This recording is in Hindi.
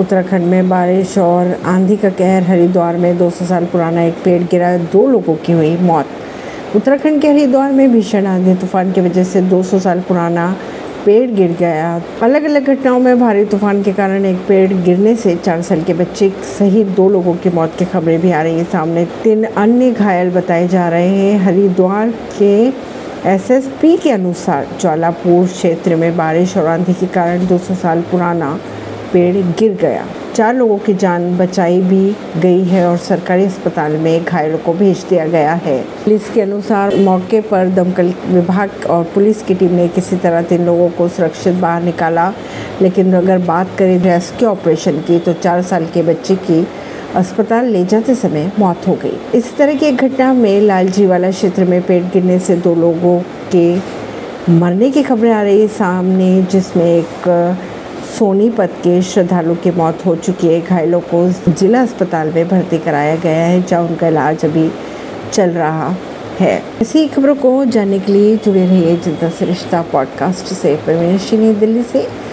उत्तराखंड में बारिश और आंधी का कहर हरिद्वार में 200 साल पुराना एक पेड़ गिरा, दो लोगों की हुई मौत। उत्तराखंड के हरिद्वार में भीषण आंधी तूफ़ान की वजह से 200 साल पुराना पेड़ गिर गया। अलग अलग घटनाओं में भारी तूफ़ान के कारण एक पेड़ गिरने से चार साल के बच्चे सहित दो लोगों की मौत की खबरें भी आ रही है। सामने तीन अन्य घायल बताए जा रहे हैं। हरिद्वार के एसएसपी के अनुसार ज्वालापुर क्षेत्र में बारिश और आंधी के कारण 200 साल पुराना पेड़ गिर गया। चार लोगों की जान बचाई भी गई है और सरकारी अस्पताल में घायलों को भेज दिया गया है। पुलिस के अनुसार मौके पर दमकल विभाग और पुलिस की टीम ने किसी तरह तीन लोगों को सुरक्षित बाहर निकाला। लेकिन अगर बात करें रेस्क्यू ऑपरेशन की तो चार साल के बच्चे की अस्पताल ले जाते समय मौत हो गई। इस तरह की एक घटना में लालजी वाला क्षेत्र में पेड़ गिरने से दो लोगों के मरने की खबरें आ रही सामने, जिसमें एक सोनीपत के श्रद्धालु की मौत हो चुकी है। घायलों को जिला अस्पताल में भर्ती कराया गया है, जहाँ उनका इलाज अभी चल रहा है। इसी खबरों को जानने के लिए जुड़े रहिए जनता सरिश्ता रिश्ता पॉडकास्ट से। परमेश दिल्ली से।